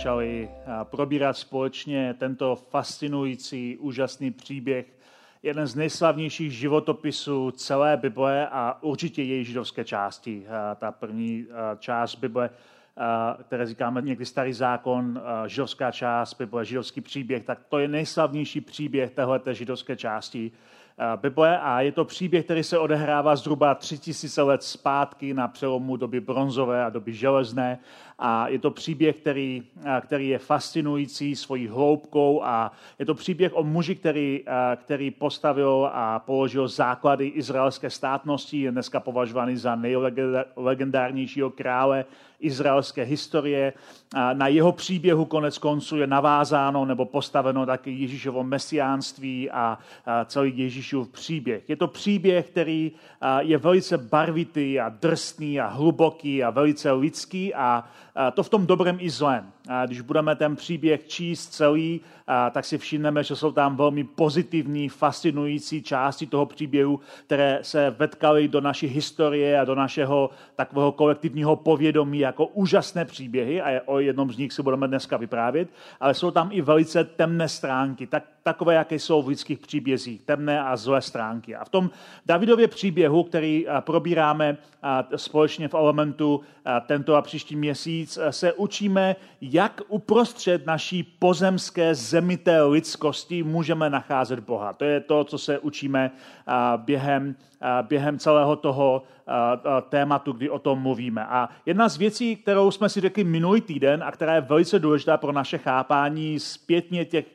Začali probírat společně tento fascinující, úžasný příběh jeden z nejslavnějších životopisů celé Bible a určitě její židovské části. Ta první část Bible, které říkáme někdy starý zákon, židovská část Bible, židovský příběh, tak to je nejslavnější příběh téhleté židovské části. Bible a je to příběh, který se odehrává zhruba 3000 let zpátky na přelomu doby bronzové a doby železné a je to příběh, který, který je fascinující svojí hloubkou a je to příběh o muži, který, který postavil a položil základy izraelské státnosti, je dneska považovaný za nejlegendárnějšího krále izraelské historie. Na jeho příběhu konec konců je navázáno nebo postaveno taky Ježíšovo mesiánství a celý Ježíšův příběh. Je to příběh, který je velice barvitý a drsný a hluboký a velice lidský a to v tom dobrém i zlém. Když budeme ten příběh číst celý, tak si všimneme, že jsou tam velmi pozitivní, fascinující části toho příběhu, které se vetkaly do naší historie a do našeho takového kolektivního povědomí jako úžasné příběhy a o jednom z nich si budeme dneska vyprávět, ale jsou tam i velice temné stránky, tak, takové, jaké jsou v lidských příbězích, temné a zlé stránky. A v tom Davidově příběhu, který probíráme společně v Elementu tento a příští měsíc, se učíme, jak uprostřed naší pozemské zemité lidskosti můžeme nacházet Boha. To je to, co se učíme během, během celého toho tématu, kdy o tom mluvíme. A jedna z věcí, kterou jsme si řekli minulý týden a která je velice důležitá pro naše chápání zpětně těch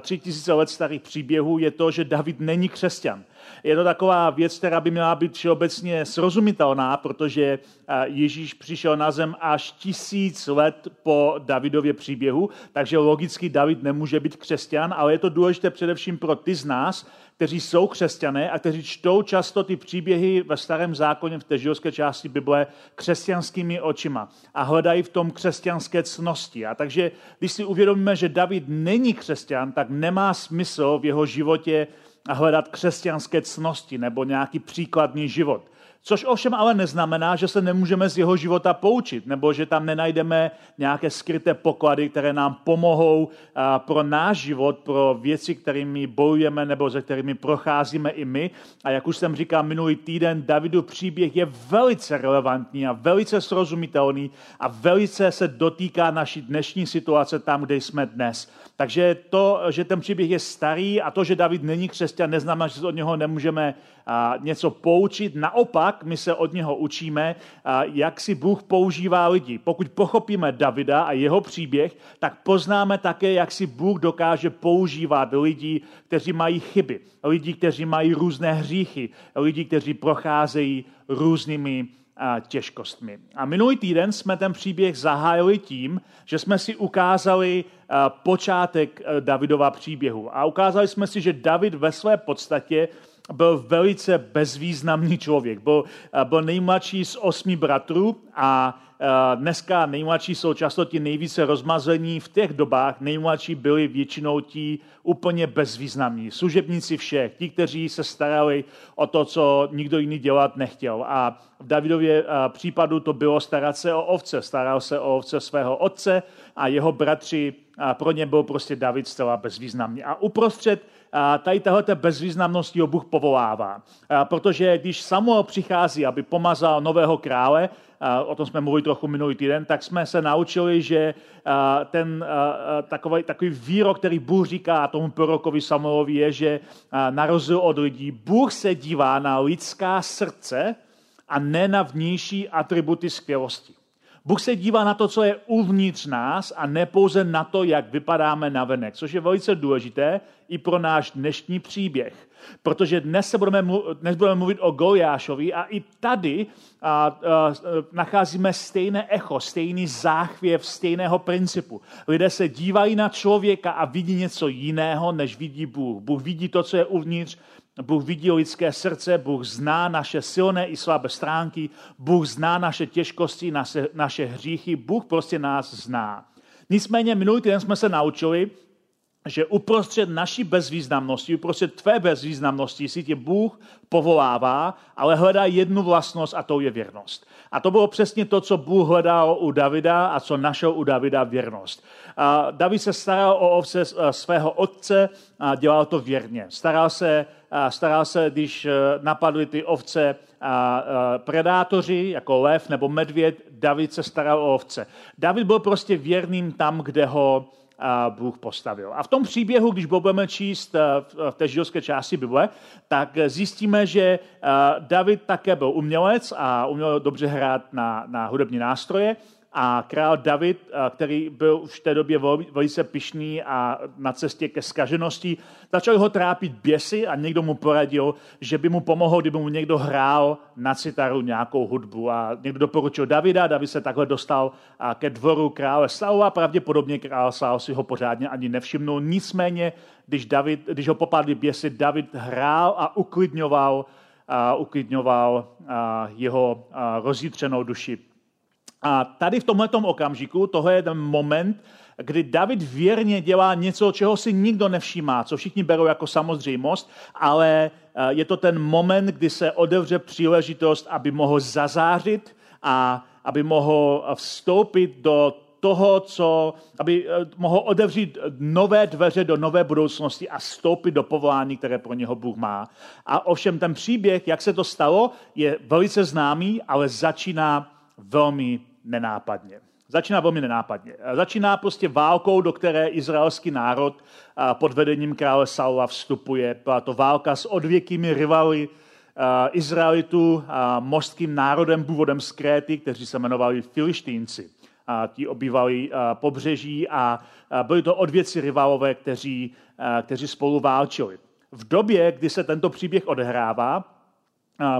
tři tisíce let starých příběhů, je to, že David není křesťan. Je to taková věc, která by měla být všeobecně srozumitelná, protože Ježíš přišel na zem až tisíc let po Davidově příběhu, takže logicky David nemůže být křesťan, ale je to důležité především pro ty z nás, kteří jsou křesťané a kteří čtou často ty příběhy ve starém zákoně v té židovské části Bible křesťanskými očima a hledají v tom křesťanské cnosti. A takže když si uvědomíme, že David není křesťan, tak nemá smysl v jeho životě hledat křesťanské cnosti nebo nějaký příkladný život. Což ovšem ale neznamená, že se nemůžeme z jeho života poučit, nebo že tam nenajdeme nějaké skryté poklady, které nám pomohou pro náš život, pro věci, kterými bojujeme nebo se kterými procházíme i my. A jak už jsem říkal minulý týden, Davidu příběh je velice relevantní a velice srozumitelný a velice se dotýká naší dnešní situace tam, kde jsme dnes. Takže to, že ten příběh je starý a to, že David není křesťan, neznamená, že se od něho nemůžeme něco poučit. Naopak, my se od něho učíme, jak si Bůh používá lidi. Pokud pochopíme Davida a jeho příběh, tak poznáme také, jak si Bůh dokáže používat lidi, kteří mají chyby, lidi, kteří mají různé hříchy, lidi, kteří procházejí různými těžkostmi. A minulý týden jsme ten příběh zahájili tím, že jsme si ukázali počátek e, Davidova příběhu. A ukázali jsme si, že David ve své podstatě byl velice bezvýznamný člověk. Byl, eh, byl nejmladší z osmi bratrů a eh, dneska nejmladší jsou často ti nejvíce rozmazení. V těch dobách nejmladší byli většinou ti úplně bezvýznamní. Služebníci všech, ti, kteří se starali o to, co nikdo jiný dělat nechtěl. A v Davidově eh, případu to bylo starat se o ovce. Staral se o ovce svého otce a jeho bratři, pro ně byl prostě David zcela bezvýznamný. A uprostřed tady tahle bezvýznamnosti ho Bůh povolává. Protože když Samuel přichází, aby pomazal nového krále, o tom jsme mluvili trochu minulý týden, tak jsme se naučili, že ten takový, takový výrok, který Bůh říká tomu prorokovi Samuelovi, je, že na rozdíl od lidí, Bůh se dívá na lidská srdce a ne na vnější atributy skvělosti. Bůh se dívá na to, co je uvnitř nás a ne pouze na to, jak vypadáme na venek, což je velice důležité i pro náš dnešní příběh. Protože dnes, se budeme, dnes budeme mluvit o Goliášovi a i tady a, a, nacházíme stejné echo, stejný záchvěv stejného principu. Lidé se dívají na člověka a vidí něco jiného, než vidí Bůh. Bůh vidí to, co je uvnitř, Bůh vidí lidské srdce, Bůh zná naše silné i slabé stránky, Bůh zná naše těžkosti, naše, naše hříchy, Bůh prostě nás zná. Nicméně minulý týden jsme se naučili, že uprostřed naší bezvýznamnosti, uprostřed tvé bezvýznamnosti si tě Bůh povolává, ale hledá jednu vlastnost a to je věrnost. A to bylo přesně to, co Bůh hledal u Davida a co našel u Davida věrnost. A David se staral o ovce svého otce a dělal to věrně. Staral se, staral se když e, napadly ty ovce a predátoři, jako lev nebo medvěd, David se staral o ovce. David byl prostě věrným tam, kde ho, Bůh postavil. A v tom příběhu, když budeme číst v té židovské části Bible, tak zjistíme, že David také byl umělec a uměl dobře hrát na, na hudební nástroje a král David, který byl v té době velice pišný a na cestě ke skaženosti, začal ho trápit běsy a někdo mu poradil, že by mu pomohl, kdyby mu někdo hrál na citaru nějakou hudbu. A někdo doporučil Davida, David se takhle dostal ke dvoru krále Saula, pravděpodobně král Saul si ho pořádně ani nevšimnul. Nicméně, když, David, když ho popadli běsy, David hrál a uklidňoval, a uklidňoval a jeho a rozjitřenou duši. A tady v tomhle okamžiku, tohle je ten moment, kdy David věrně dělá něco, čeho si nikdo nevšímá, co všichni berou jako samozřejmost, ale eh, je to ten moment, kdy se otevře příležitost, aby mohl zazářit a aby mohl vstoupit do toho, co, aby eh, mohl otevřít nové dveře do nové budoucnosti a vstoupit do povolání, které pro něho Bůh má. A ovšem ten příběh, jak se to stalo, je velice známý, ale začíná velmi nenápadně. Začíná velmi nenápadně. Začíná prostě válkou, do které izraelský národ pod vedením krále Saula vstupuje. Byla to válka s odvěkými rivaly Izraelitů, mořským národem původem z Kréty, kteří se jmenovali Filištínci. Ti obývali pobřeží a byli to odvěci rivalové, kteří, kteří spolu válčili. V době, kdy se tento příběh odehrává,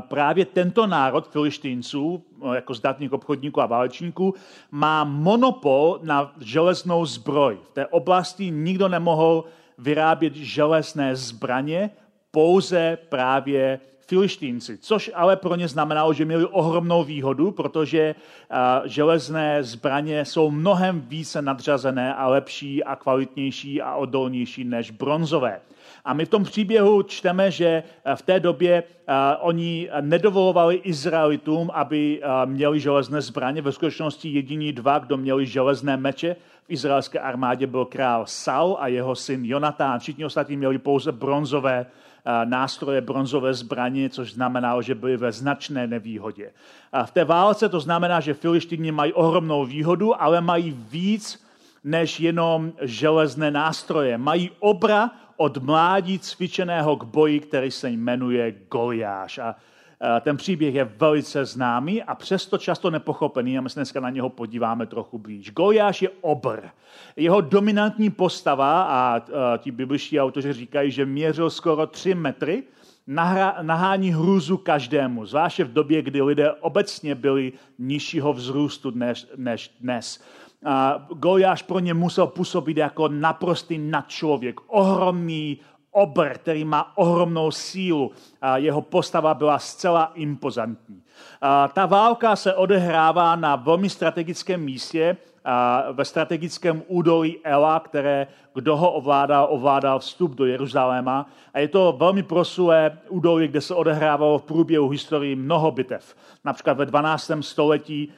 právě tento národ filištínců, jako zdatných obchodníků a válečníků, má monopol na železnou zbroj. V té oblasti nikdo nemohl vyrábět železné zbraně, pouze právě filištínci, což ale pro ně znamenalo, že měli ohromnou výhodu, protože železné zbraně jsou mnohem více nadřazené a lepší a kvalitnější a odolnější než bronzové. A my v tom příběhu čteme, že eh, v té době uh, oni nedovolovali Izraelitům, aby měli železné zbraně. Ve skutečnosti jediní dva, kdo měli železné meče v izraelské armádě, byl král Saul a jeho syn Jonatán. Všichni ostatní měli pouze bronzové nástroje, bronzové zbraně, což znamenalo, že byli ve značné nevýhodě. A v té válce to znamená, že filištíni mají ohromnou výhodu, ale mají víc než jenom železné nástroje. Mají obra od mládí cvičeného k boji, který se jmenuje Goliáš. A ten příběh je velice známý a přesto často nepochopený a my se dneska na něho podíváme trochu blíž. Goliáš je obr. Jeho dominantní postava a ti bibliští autoři říkají, že měřil skoro 3 metry, nahání hrůzu každému, zvláště v době, kdy lidé obecně byli nižšího vzrůstu než, než dnes. Goliáš pro ně musel působit jako naprostý nadčlověk, ohromný obr, který má ohromnou sílu. Jeho postava byla zcela impozantní. Ta válka se odehrává na velmi strategickém místě, ve strategickém údolí Ela, které, kdo ho ovládal, ovládal vstup do Jeruzaléma. A je to velmi prosulé údolí, kde se odehrávalo v průběhu historii mnoho bitev. Například ve 12. století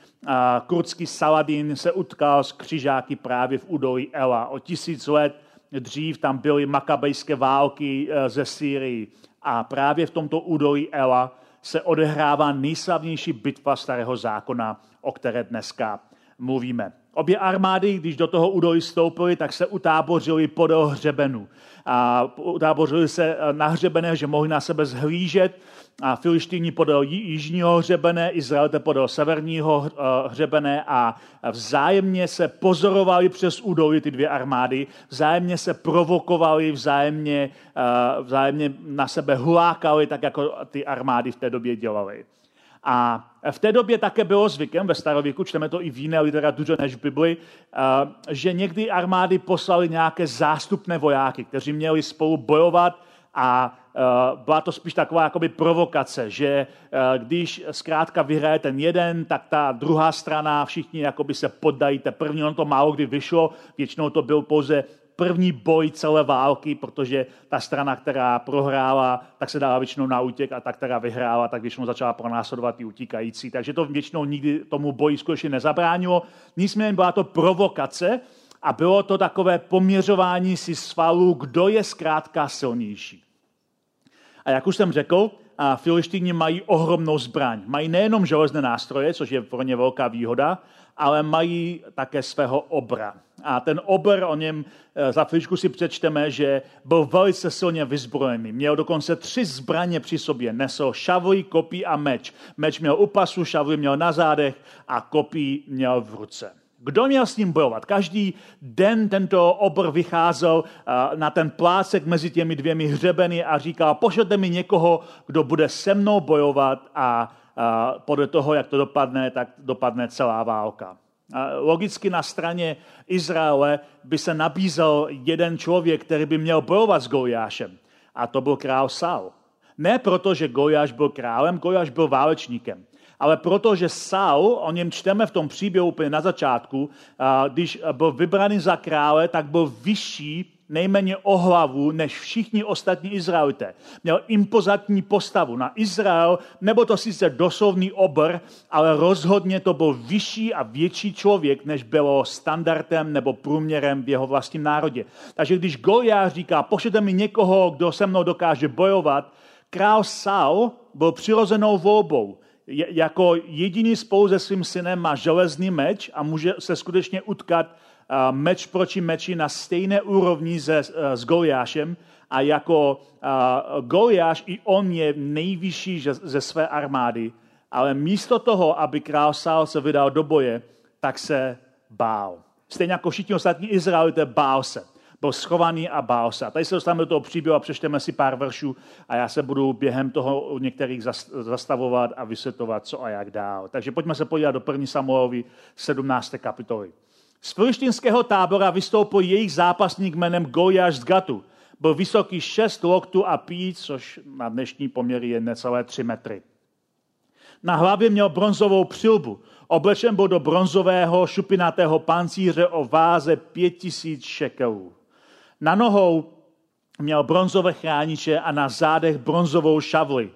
kurdský Saladin se utkal s křižáky právě v údolí Ela. O tisíc let dřív tam byly makabejské války e, ze Sýrii. A právě v tomto údolí Ela se odehrává nejslavnější bitva starého zákona, o které dneska mluvíme. Obě armády, když do toho údolí stoupily, tak se utábořili podél hřebenu. A utábořili se na hřebene, že mohli na sebe zhlížet a filištíni podél jižního hřebene, Izraelite podél severního eh, hřebene a vzájemně se pozorovali přes údolí ty dvě armády, vzájemně se provokovali, vzájemně, eh, vzájemně na sebe hulákali, tak jako ty armády v té době dělaly. A v té době také bylo zvykem, ve starověku, čteme to i v jiné literatuře než v Bibli, eh, že někdy armády poslali nějaké zástupné vojáky, kteří měli spolu bojovat a eh, byla to spíš taková jakoby provokace, že eh, když zkrátka vyhraje ten jeden, tak ta druhá strana, všichni jakoby se poddají první, on to málo kdy vyšlo, většinou to byl pouze první boj celé války, protože ta strana, která prohrála, tak se dala většinou na útěk a ta, která vyhrála, tak většinou začala pronásledovat ty utíkající. Takže to většinou nikdy tomu boji skutečně nezabránilo. Nicméně byla to provokace a bylo to takové poměřování si svalů, kdo je zkrátka silnější. A jak už jsem řekl, a filištíni mají ohromnou zbraň. Mají nejenom železné nástroje, což je pro ně velká výhoda, ale mají také svého obra. A ten obr, o něm eh, za chvíličku si přečteme, že byl velice silně vyzbrojený. Měl dokonce tři zbraně při sobě. Nesl šavlí, kopí a meč. Meč měl u pasu, šavlí měl na zádech a kopí měl v ruce. Kdo měl s ním bojovat? Každý den tento obr vycházel eh, na ten plácek mezi těmi dvěmi hřebeny a říkal, pošlete mi někoho, kdo bude se mnou bojovat a podle toho, jak to dopadne, tak dopadne celá válka. Logicky na straně Izraele by se nabízel jeden člověk, který by měl bojovat s Goliášem. A to byl král Saul. Ne proto, že Goliáš byl králem, Goliáš byl válečníkem. Ale protože Saul, o něm čteme v tom příběhu úplně na začátku, když byl vybraný za krále, tak byl vyšší nejméně o hlavu než všichni ostatní Izraelité. Měl impozantní postavu na Izrael, nebo to sice doslovný obr, ale rozhodně to byl vyšší a větší člověk, než bylo standardem nebo průměrem v jeho vlastním národě. Takže když Goliáš říká, pošlete mi někoho, kdo se mnou dokáže bojovat, král Saul byl přirozenou volbou jako jediný spolu se svým synem má železný meč a může se skutečně utkat meč proti meči na stejné úrovni se, eh, s Goliášem a jako Goliáš i on je nejvyšší ze své armády, ale místo toho, aby král Saul se vydal do boje, tak se bál. Stejně jako všichni ostatní Izraelité bál se. Byl schovaný a bál se. A tady se dostaneme do toho příběhu a přečteme si pár veršů a já se budu během toho některých zastavovat a vysvětlovat, co a jak dál. Takže pojďme se podívat do 1. Samuelovi 17. kapitoly. Z filištinského tábora vystoupil jejich zápasník jménem Gojáš z Gatu. Byl vysoký 6 loktů a pít, což na dnešní poměry je necelé 3 metry. Na hlavě měl bronzovou přilbu. Oblečen byl do bronzového šupinatého pancíře o váze 5000 šekelů. Na nohou měl bronzové chrániče a na zádech bronzovou šavli.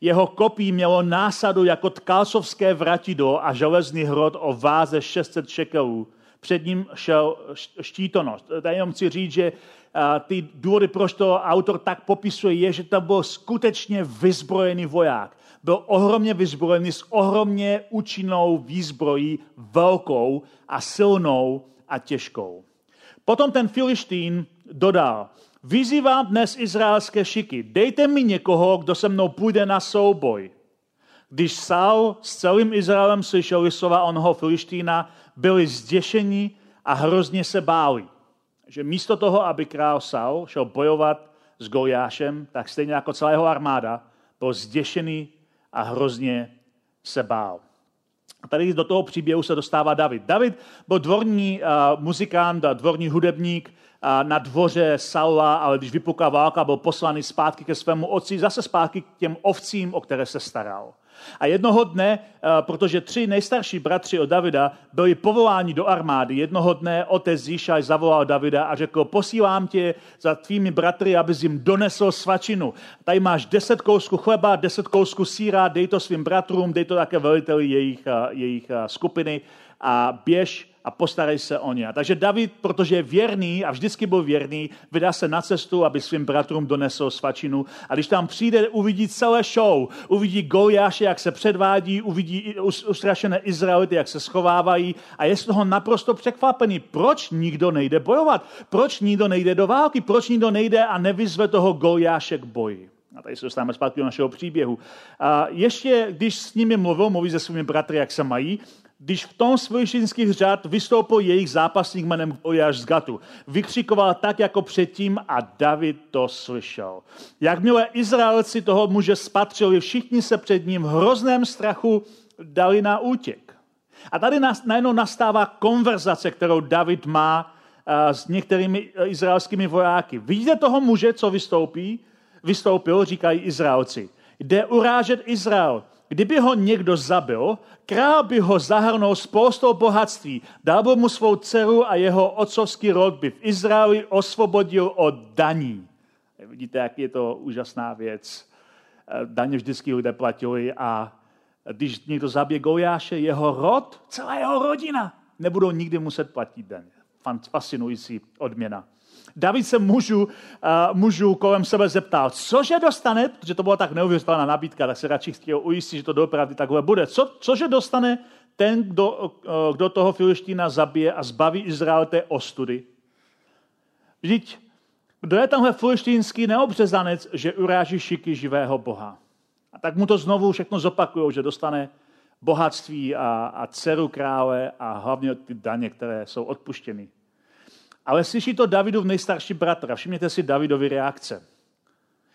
Jeho kopí mělo násadu jako tkalcovské vratido a železný hrot o váze 600 šekelů před ním šel štítonost. Tady jenom chci říct, že ty důvody, proč to autor tak popisuje, je, že to byl skutečně vyzbrojený voják. Byl ohromně vyzbrojený s ohromně účinnou výzbrojí, velkou a silnou a těžkou. Potom ten Filištín dodal, vyzývám dnes izraelské šiky, dejte mi někoho, kdo se mnou půjde na souboj. Když Saul s celým Izraelem slyšeli slova onoho Filištína, byli zděšeni a hrozně se báli. Že místo toho, aby král Saul šel bojovat s Goliášem, tak stejně jako celá jeho armáda, byl zděšený a hrozně se bál. A tady do toho příběhu se dostává David. David byl dvorní uh, muzikant, dvorní hudebník na dvoře Saula, ale když vypukla válka, byl poslaný zpátky ke svému otci, zase zpátky k těm ovcím, o které se staral. A jednoho dne, protože tři nejstarší bratři od Davida byli povoláni do armády, jednoho dne otec Zíšaj zavolal Davida a řekl, posílám tě za tvými bratry, abys jim donesl svačinu. Tady máš deset kousků chleba, deset kousků síra, dej to svým bratrům, dej to také veliteli jejich, jejich skupiny a běž a postarej se o ně. Takže David, protože je věrný a vždycky byl věrný, vydá se na cestu, aby svým bratrům donesl svačinu. A když tam přijde, uvidí celé show. Uvidí Goliáše, jak se předvádí, uvidí ustrašené Izraelity, jak se schovávají a je z toho naprosto překvapený. Proč nikdo nejde bojovat? Proč nikdo nejde do války? Proč nikdo nejde a nevyzve toho Goliáše k boji? A tady se dostáváme zpátky do našeho příběhu. A ještě, když s nimi mluvil, mluví se svými bratry, jak se mají, když v tom z řád vystoupil jejich zápasník jménem Goliáš z Gatu. Vykřikoval tak, jako předtím a David to slyšel. Jakmile Izraelci toho muže spatřili, všichni se před ním v hrozném strachu dali na útěk. A tady najednou nastává konverzace, kterou David má s některými e, izraelskými vojáky. Vidíte toho muže, co vystoupí? Vystoupil, říkají Izraelci. Jde urážet Izrael. Kdyby ho někdo zabil, král by ho zahrnul spoustou bohatství, dal by mu svou dceru a jeho otcovský rod by v Izraeli osvobodil od daní. Vidíte, jak je to úžasná věc. Eh, daně vždycky lidé platili a když někdo zabije Goliáše, jeho rod, celá jeho rodina, nebudou nikdy muset platit daně. Fascinující odměna. David se mužů, uh, mužů kolem sebe zeptal, cože dostane, protože to byla tak neuvěřitelná nabídka, tak se radši chtěl ujistit, že to doopravdy takhle bude. Co, cože dostane ten, kdo, uh, kdo toho Filištína zabije a zbaví Izrael té ostudy? Vždyť, kdo je tenhle filištínský neobřezanec, že uráží šiky živého Boha? A tak mu to znovu všechno zopakují, že dostane bohatství a, a dceru krále a hlavně ty daně, které jsou odpuštěny. Ale slyší to Davidův nejstarší bratr. A všimněte si Davidovy reakce.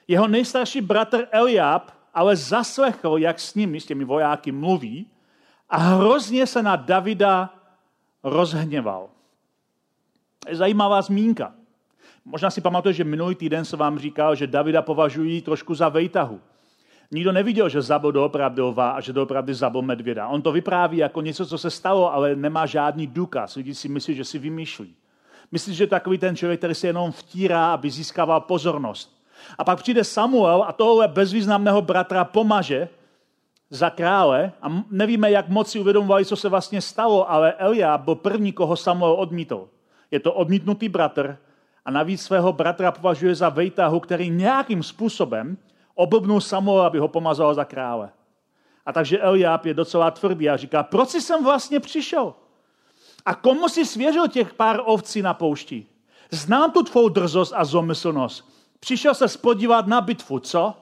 Jeho nejstarší bratr Eliab ale zaslechl, jak s nimi, s těmi vojáky mluví a hrozně se na Davida rozhněval. Zajímavá zmínka. Možná si pamatuje, že minulý týden se vám říkal, že Davida považují trošku za vejtahu. Nikdo neviděl, že zabil doopravdy a že doopravdy zabil medvěda. On to vypráví jako něco, co se stalo, ale nemá žádný důkaz. Lidi si myslí, že si vymýšlí. Myslíš, že takový ten člověk, který se jenom vtírá, aby získával pozornost. A pak přijde Samuel a tohle bezvýznamného bratra pomaže za krále a nevíme, jak moc si uvědomovali, co se vlastně stalo, ale Elia byl první, koho Samuel odmítl. Je to odmítnutý bratr a navíc svého bratra považuje za vejtahu, který nějakým způsobem oblbnul Samuel, aby ho pomazal za krále. A takže Eliáb je docela tvrdý a říká, proč jsi sem vlastně přišel? A komu si svěřil těch pár ovcí na poušti? Znám tu tvou drzost a zomyslnost. Přišel se spodívat na bitvu, co?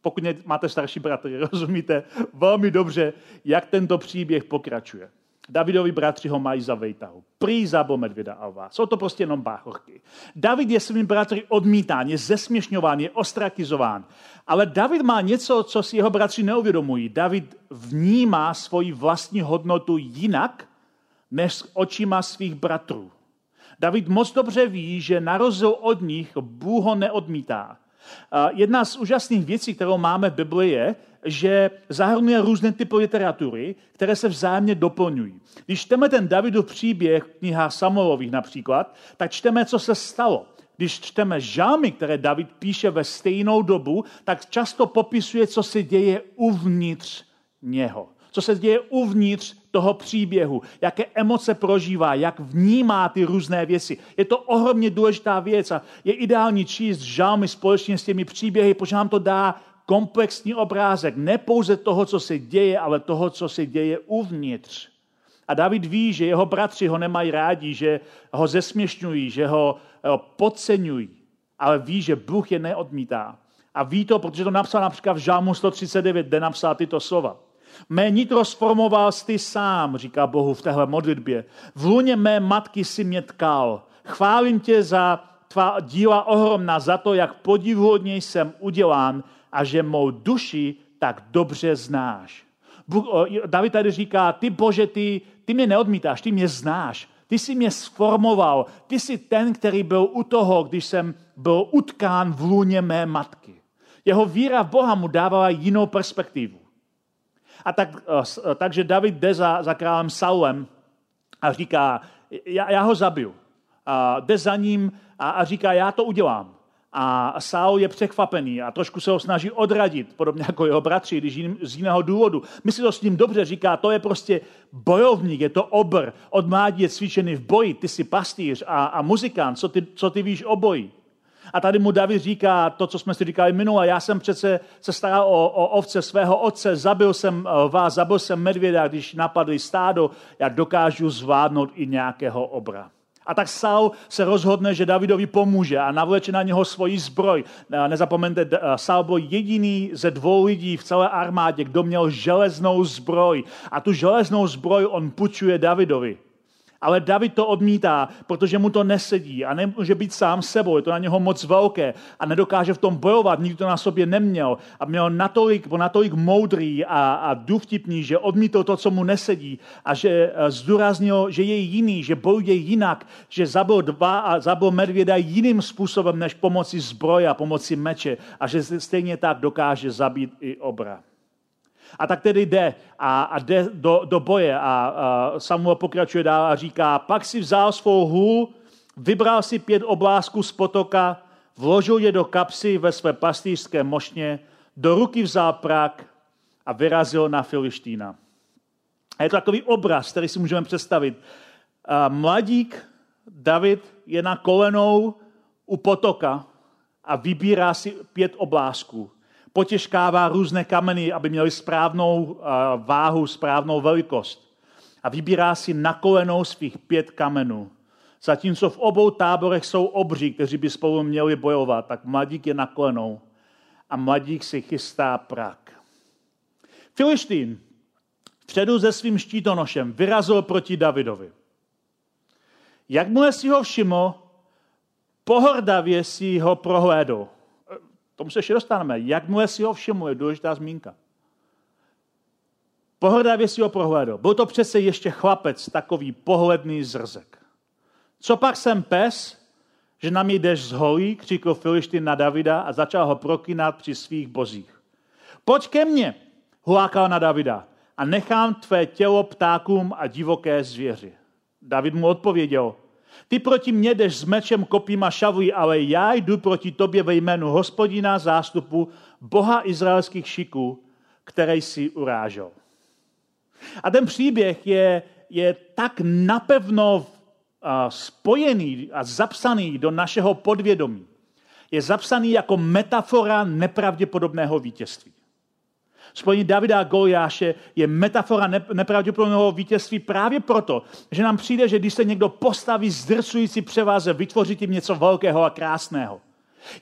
Pokud máte starší bratry, rozumíte velmi dobře, jak tento příběh pokračuje. Davidovi bratři ho mají za vejtahu. Prý zabo medvěda a vás. Jsou to prostě jenom báchorky. David je svými bratry odmítán, je zesměšňován, je ostrakizován. Ale David má něco, co si jeho bratři neuvědomují. David vnímá svoji vlastní hodnotu jinak, než očima svých bratrů. David moc dobře ví, že na rozdíl od nich Bůh ho neodmítá. Jedna z úžasných věcí, kterou máme v Bibli, je, že zahrnuje různé typy literatury, které se vzájemně doplňují. Když čteme ten Davidův příběh v knihách Samuelových například, tak čteme, co se stalo. Když čteme žámy, které David píše ve stejnou dobu, tak často popisuje, co se děje uvnitř něho. Co se děje uvnitř toho příběhu, jaké emoce prožívá, jak vnímá ty různé věci. Je to ohromně důležitá věc a je ideální číst žámy společně s těmi příběhy, protože nám to dá komplexní obrázek, ne pouze toho, co se děje, ale toho, co se děje uvnitř. A David ví, že jeho bratři ho nemají rádi, že ho zesměšňují, že ho podceňují, ale ví, že Bůh je neodmítá. A ví to, protože to napsal například v Žámu 139, kde napsal tyto slova. Mé nitro sformoval ty sám, říká Bohu v téhle modlitbě. V luně mé matky si mě tkal. Chválím tě za tvá díla ohromná, za to, jak podivuhodně jsem udělán a že mou duši tak dobře znáš. David tady říká, ty Bože, ty, ty mě neodmítáš, ty mě znáš. Ty jsi mě sformoval. Ty jsi ten, který byl u toho, když jsem byl utkán v lůně mé matky. Jeho víra v Boha mu dávala jinou perspektivu. A tak, takže David jde za, za králem Saulem a říká, já, já ho zabiju. A jde za ním a, a říká, já to udělám. A Saul je překvapený a trošku se ho snaží odradit, podobně jako jeho bratři, když z jiného důvodu. Myslí to s ním dobře, říká, to je prostě bojovník, je to obr, od mládí je cvičený v boji, ty jsi pastýř a, a muzikant, co ty, co ty víš o boji? A tady mu David říká to, co jsme si říkali minule. Já jsem přece se staral o, o ovce svého otce, zabil jsem eh, vás, zabil jsem medvěda, když napadli stádo, já dokážu zvládnout i nějakého obra. A tak Saul se rozhodne, že Davidovi pomůže a navleče na něho svoji zbroj. Nezapomeňte, Saul byl jediný ze dvou lidí v celé armádě, kdo měl železnou zbroj. A tu železnou zbroj on půjčuje Davidovi. Ale David to odmítá, protože mu to nesedí a nemůže být sám sebou, je to na něho moc velké a nedokáže v tom bojovat, nikdo to na sobě neměl a měl natolik, byl natolik moudrý a, a důvtipný, že odmítl to, co mu nesedí a že eh, zdůraznil, že je jiný, že bojuje jinak, že zabil dva a zabil medvěda jiným způsobem než pomocí zbroje a pomocí meče a že stejně tak dokáže zabít i obra. A tak tedy jde a, a jde do, do boje a, a Samuel pokračuje dál a říká, pak si vzal svou hůl, vybral si pět oblázků z potoka, vložil je do kapsy ve své pastýřské mošně, do ruky vzal prak a vyrazil na Filištína. A je to takový obraz, který si můžeme představit. Mladík David je na kolenou u potoka a vybírá si pět oblázků potěžkává různé kameny, aby měly správnou váhu, správnou velikost. A vybírá si na kolenou svých pět kamenů. Zatímco v obou táborech jsou obří, kteří by spolu měli bojovat, tak mladík je na kolenou a mladík si chystá prak. Filištín předu se svým štítonošem vyrazil proti Davidovi. Jakmile si ho všiml, pohrdavě si ho prohlédl tomu se ještě dostaneme. Jakmile si ho všiml, je důležitá zmínka. Pohrdavě si ho prohlédl. Byl to přece ještě chlapec, takový pohledný zrzek. Co pak jsem pes, že na mě jdeš z holí, křikl Filištin na Davida a začal ho prokynat při svých bozích. Pojď ke mně, hulákal na Davida, a nechám tvé tělo ptákům a divoké zvěři. David mu odpověděl, ty proti mně jdeš s mečem, kopím a šavlí, ale já jdu proti tobě ve jménu hospodina zástupu, Boha izraelských šiků, který si urážel. A ten příběh je, je tak napevno spojený a zapsaný do našeho podvědomí. Je zapsaný jako metafora nepravděpodobného vítězství. Spojení Davida a Goliáše je metafora nepravděpodobného vítězství právě proto, že nám přijde, že když se někdo postaví zdrcující převáze, vytvoří tím něco velkého a krásného.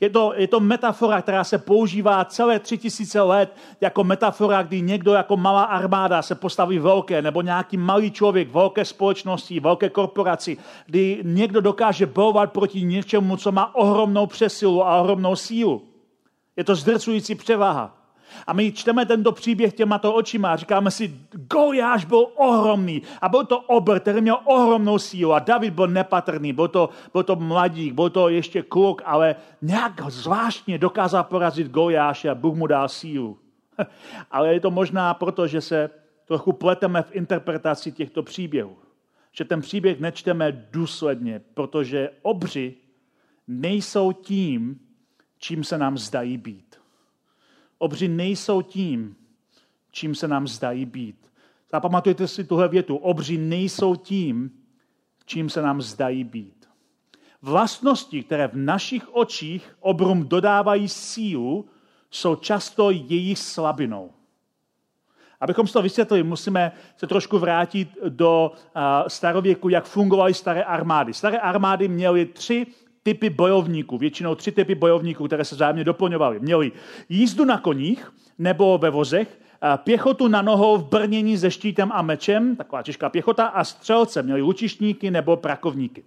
Je to, je to metafora, která se používá celé tři tisíce let jako metafora, kdy někdo jako malá armáda se postaví velké, nebo nějaký malý člověk, velké společnosti, velké korporaci, kdy někdo dokáže bojovat proti něčemu, co má ohromnou přesilu a ohromnou sílu. Je to zdrcující převaha. A my čteme tento příběh těmato očima a říkáme si, Goliáš byl ohromný a byl to obr, který měl ohromnou sílu a David byl nepatrný, byl to, byl to mladík, byl to ještě kluk, ale nějak zvláštně dokázal porazit Goliáše a Bůh mu dal sílu. ale je to možná proto, že se trochu pleteme v interpretaci těchto příběhů. Že ten příběh nečteme důsledně, protože obři nejsou tím, čím se nám zdají být. Obři nejsou tím, čím se nám zdají být. Zapamatujte si tuhle větu. Obři nejsou tím, čím se nám zdají být. Vlastnosti, které v našich očích obrům dodávají sílu, jsou často jejich slabinou. Abychom si to vysvětlili, musíme se trošku vrátit do starověku, jak fungovaly staré armády. Staré armády měly tři typy bojovníků, většinou tři typy bojovníků, které se vzájemně doplňovaly. Měli jízdu na koních nebo ve vozech, pěchotu na nohou v brnění se štítem a mečem, taková těžká pěchota, a střelce. Měli lučištníky nebo prakovníky.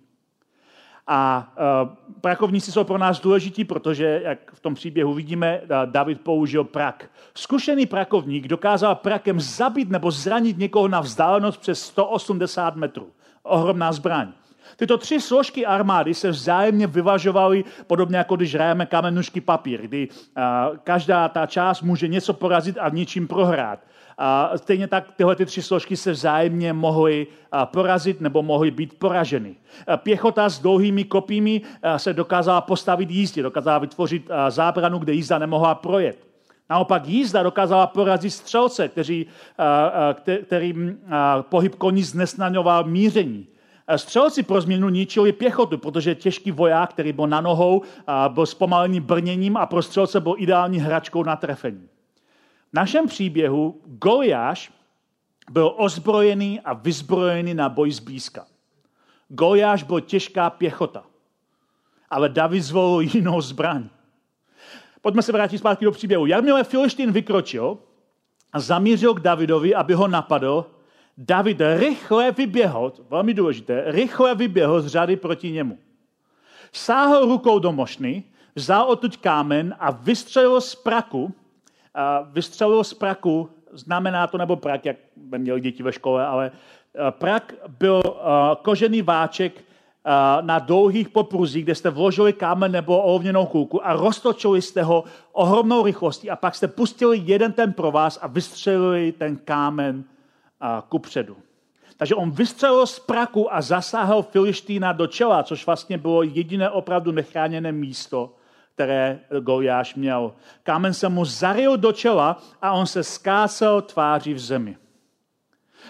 A uh, prakovníci jsou pro nás důležití, protože, jak v tom příběhu vidíme, David použil prak. Zkušený prakovník dokázal prakem zabít nebo zranit někoho na vzdálenost přes 180 metrů. Ohromná zbraň. Tyto tři složky armády se vzájemně vyvažovaly, podobně jako když hrajeme kamenušky papír, kdy každá ta část může něco porazit a ničím prohrát. A stejně tak tyhle ty tři složky se vzájemně mohly porazit nebo mohly být poraženy. Pěchota s dlouhými kopími se dokázala postavit jízdě, dokázala vytvořit zábranu, kde jízda nemohla projet. Naopak jízda dokázala porazit střelce, kteří, kterým pohyb koní znesnaňoval míření. Střelci pro změnu ničili pěchotu, protože těžký voják, který byl na nohou, byl zpomalený brněním a pro střelce byl ideální hračkou na trefení. V našem příběhu Goliáš byl ozbrojený a vyzbrojený na boj zblízka. Goliáš byl těžká pěchota, ale David zvolil jinou zbraň. Pojďme se vrátit zpátky do příběhu. Jakmile Filištín vykročil a zamířil k Davidovi, aby ho napadl, David rychle vyběhl, velmi důležité, rychle vyběhl z řady proti němu. Sáhl rukou do mošny, vzal odtud kámen a vystřelil z praku, a vystřelil z praku, znamená to, nebo prak, jak by měli děti ve škole, ale prak byl kožený váček na dlouhých popruzích, kde jste vložili kámen nebo ovněnou kulku a roztočili jste ho ohromnou rychlostí a pak jste pustili jeden ten pro vás a vystřelili ten kámen kupředu. Takže on vystřelil z praku a zasáhl Filištýna do čela, což vlastně bylo jediné opravdu nechráněné místo, které Goliáš měl. Kámen se mu zaryl do čela a on se skásel tváří v zemi.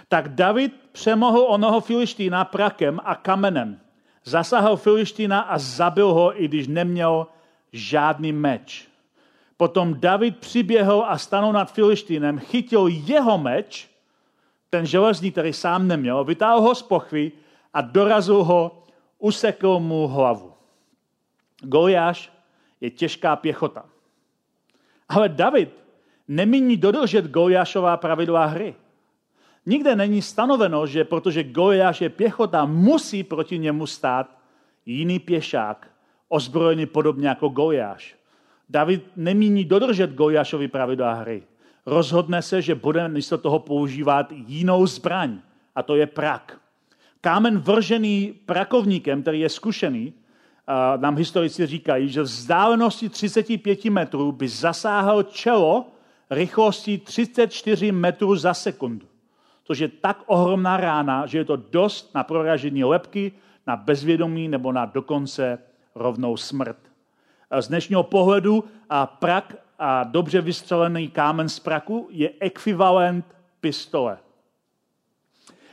Tak David přemohl onoho Filištýna prakem a kamenem. Zasáhl Filištýna a zabil ho, i když neměl žádný meč. Potom David přiběhl a stanul nad Filištínem, chytil jeho meč ten železník, který sám neměl, vytáhl ho z pochvy a dorazil ho, usekl mu hlavu. Goliáš je těžká pěchota. Ale David nemíní dodržet Goliášová pravidla hry. Nikde není stanoveno, že protože Goliáš je pěchota, musí proti němu stát jiný pěšák, ozbrojený podobně jako Goliáš. David nemíní dodržet Goliášovy pravidla hry rozhodne se, že bude místo toho používat jinou zbraň, a to je prak. Kámen vržený prakovníkem, který je zkušený, nám historici říkají, že vzdálenosti 35 metrů by zasáhl čelo rychlostí 34 metrů za sekundu. Což je tak ohromná rána, že je to dost na proražení lepky, na bezvědomí nebo na dokonce rovnou smrt. Z dnešního pohledu prak a dobře vystřelený kámen z praku je ekvivalent pistole.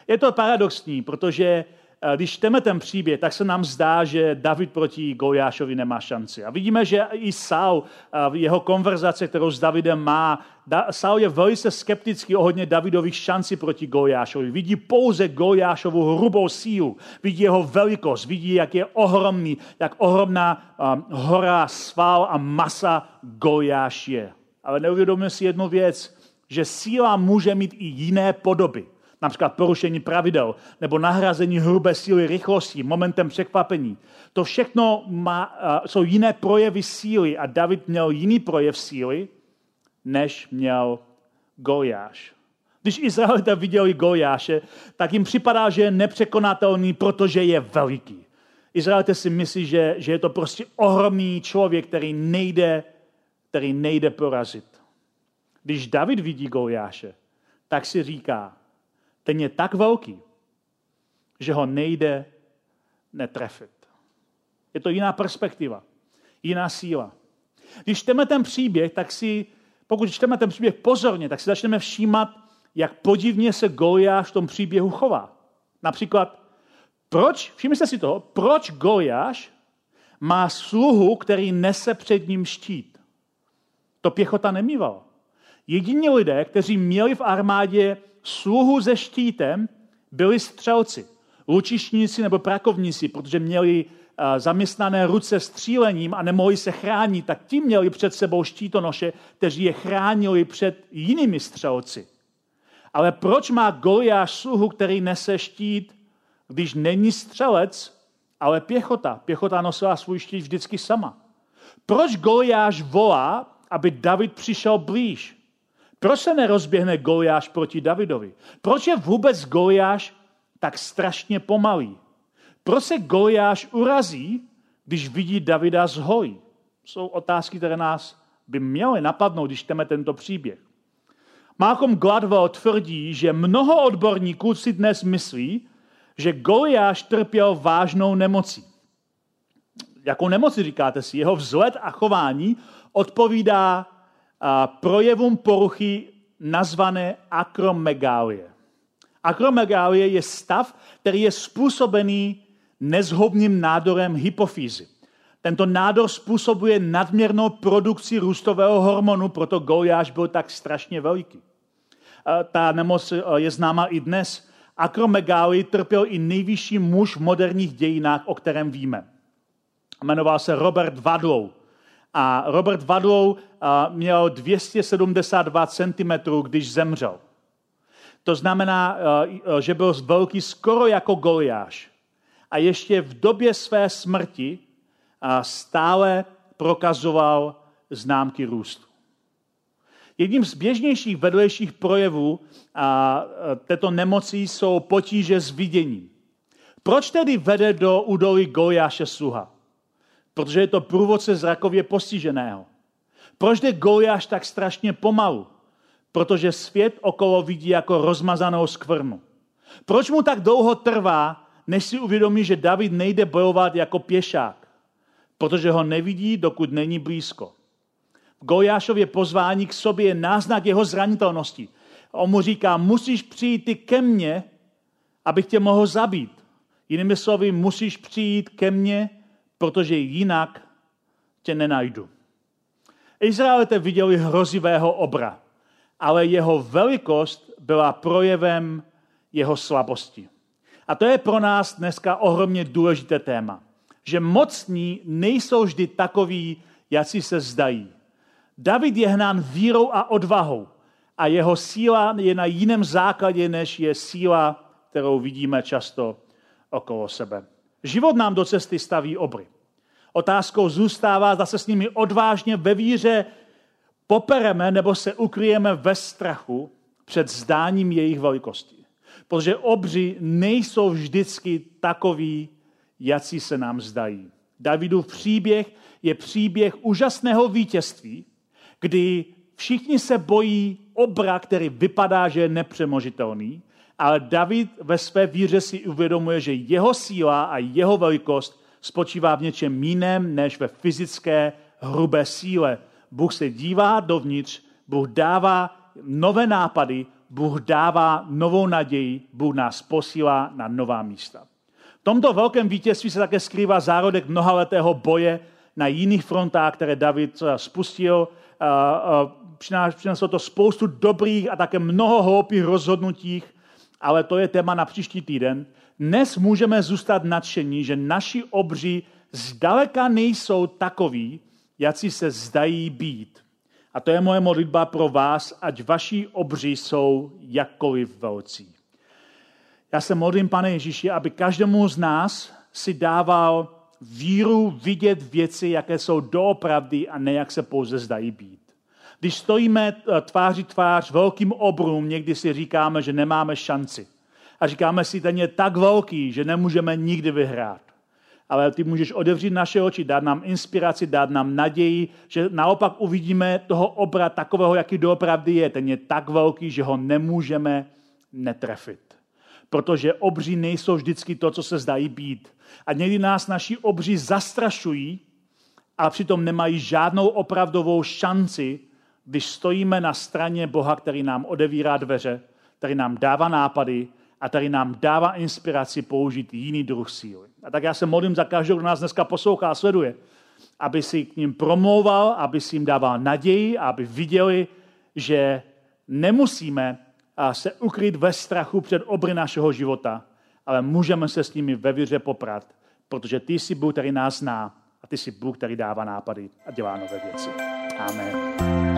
Je to paradoxní, protože eh, když čteme ten příběh, tak se nám zdá, že David proti Goliášovi nemá šanci. A vidíme, že i Saul, v jeho konverzace, kterou s Davidem má, Saul je velice skeptický ohledně Davidových šancí proti Goliášovi. Vidí pouze Goliášovu hrubou sílu, vidí jeho velikost, vidí, jak je ohromný, jak ohromná um, hora, sval a masa Goliáš je. Ale neuvědomíme si jednu věc, že síla může mít i jiné podoby. Například porušení pravidel nebo nahrazení hrubé síly rychlostí, momentem překvapení. To všechno má, uh, jsou jiné projevy síly a David měl jiný projev síly, než měl Goliáš. Když Izraelita viděli Goliáše, tak jim připadá, že je nepřekonatelný, protože je veliký. Izraelité si myslí, že, že je to prostě ohromný člověk, který nejde, který nejde porazit. Když David vidí Goliáše, tak si říká, ten je tak velký, že ho nejde netrefit. Je to jiná perspektiva, jiná síla. Když čteme ten příběh, tak si pokud čteme ten příběh pozorně, tak si začneme všímat, jak podivně se Goliáš v tom příběhu chová. Například, proč, všimněte si toho, proč Goliáš má sluhu, který nese před ním štít. To pěchota nemývala. Jediní lidé, kteří měli v armádě sluhu se štítem, byli střelci, lučišníci nebo prakovníci, protože měli zaměstnané ruce střílením a nemohli se chránit, tak ti měli před sebou štítonoše, kteří je chránili před jinými střelci. Ale proč má Goliáš sluhu, který nese štít, když není střelec, ale pěchota? Pěchota nosila svůj štít vždycky sama. Proč Goliáš volá, aby David přišel blíž? Proč se nerozběhne Goliáš proti Davidovi? Proč je vůbec Goliáš tak strašně pomalý? Proč se Goliáš urazí, když vidí Davida z hojí? Jsou otázky, které nás by měly napadnout, když čteme tento příběh. Malcolm Gladwell tvrdí, že mnoho odborníků si dnes myslí, že Goliáš trpěl vážnou nemocí. Jakou nemoci říkáte si? Jeho vzhled a chování odpovídá projevům poruchy nazvané akromegálie. Akromegálie je stav, který je způsobený nezhobným nádorem hypofýzy. Tento nádor způsobuje nadměrnou produkci růstového hormonu, proto Goliáš byl tak strašně veliký. Ta nemoc je známa i dnes. Akromegálii trpěl i nejvyšší muž v moderních dějinách, o kterém víme. Jmenoval se Robert Vadlow. A Robert Vadlow měl 272 cm, když zemřel. To znamená, že byl velký skoro jako Goliáš. A ještě v době své smrti stále prokazoval známky růstu. Jedním z běžnějších vedlejších projevů této nemoci jsou potíže s viděním. Proč tedy vede do údolí Goliáše sluha? Protože je to průvodce zrakově postiženého. Proč jde Goliáš tak strašně pomalu? Protože svět okolo vidí jako rozmazanou skvrnu. Proč mu tak dlouho trvá, než si uvědomí, že David nejde bojovat jako pěšák? Protože ho nevidí, dokud není blízko. V Goliášově pozvání k sobě je náznak jeho zranitelnosti. On mu říká, musíš přijít ty ke mně, abych tě mohl zabít. Jinými slovy, musíš přijít ke mně, protože jinak tě nenajdu. Izraelité viděli hrozivého obra, ale jeho velikost byla projevem jeho slabosti. A to je pro nás dneska ohromně důležité téma. Že mocní nejsou vždy takoví, jak si se zdají. David je hnán vírou a odvahou a jeho síla je na jiném základě, než je síla, kterou vidíme často okolo sebe. Život nám do cesty staví obry. Otázkou zůstává, zda se s nimi odvážně ve víře popereme nebo se ukryjeme ve strachu před zdáním jejich velikosti. Protože obři nejsou vždycky takový, jací se nám zdají. Davidův příběh je příběh úžasného vítězství, kdy všichni se bojí obra, který vypadá, že je nepřemožitelný, ale David ve své víře si uvědomuje, že jeho síla a jeho velikost spočívá v něčem jiném než ve fyzické hrubé síle. Bůh se dívá dovnitř, Bůh dává nové nápady, Bůh dává novou naději, Bůh nás posílá na nová místa. V tomto velkém vítězství se také skrývá zárodek mnohaletého boje na jiných frontách, které David eh, spustil. Eh, eh, přineslo to spoustu dobrých a také mnoho hloupých rozhodnutí, ale to je téma na příští týden. Dnes můžeme zůstat nadšení, že naši obři zdaleka nejsou takoví, si se zdají být. A to je moje modlitba pro vás, ať vaši obři jsou jakkoliv velcí. Já se modlím, pane Ježíši, aby každému z nás si dával víru vidět věci, jaké jsou doopravdy a ne jak se pouze zdají být. Když stojíme eh, tváří tvář velkým obrům, někdy si říkáme, že nemáme šanci. A říkáme si, ten je tak velký, že nemůžeme nikdy vyhrát. Ale ty můžeš otevřít naše oči, dát nám inspiraci, dát nám naději, že naopak uvidíme toho obra takového, jaký doopravdy je. Ten je tak velký, že ho nemůžeme netrefit. Protože obří nejsou vždycky to, co se zdají být. A někdy nás naši obří zastrašují, a přitom nemají žádnou opravdovou šanci, když stojíme na straně Boha, který nám odevírá dveře, který nám dává nápady a který nám dává inspiraci použít jiný druh síly. A tak já se modlím za každého, kdo nás dneska poslouchá a sleduje, aby si k ním promlouval, aby si jim dával naději, aby viděli, že nemusíme se ukryt ve strachu před obry našeho života, ale můžeme se s nimi ve víře poprat, protože ty jsi Bůh, který nás zná a ty jsi Bůh, který dává nápady a dělá nové věci. Amen.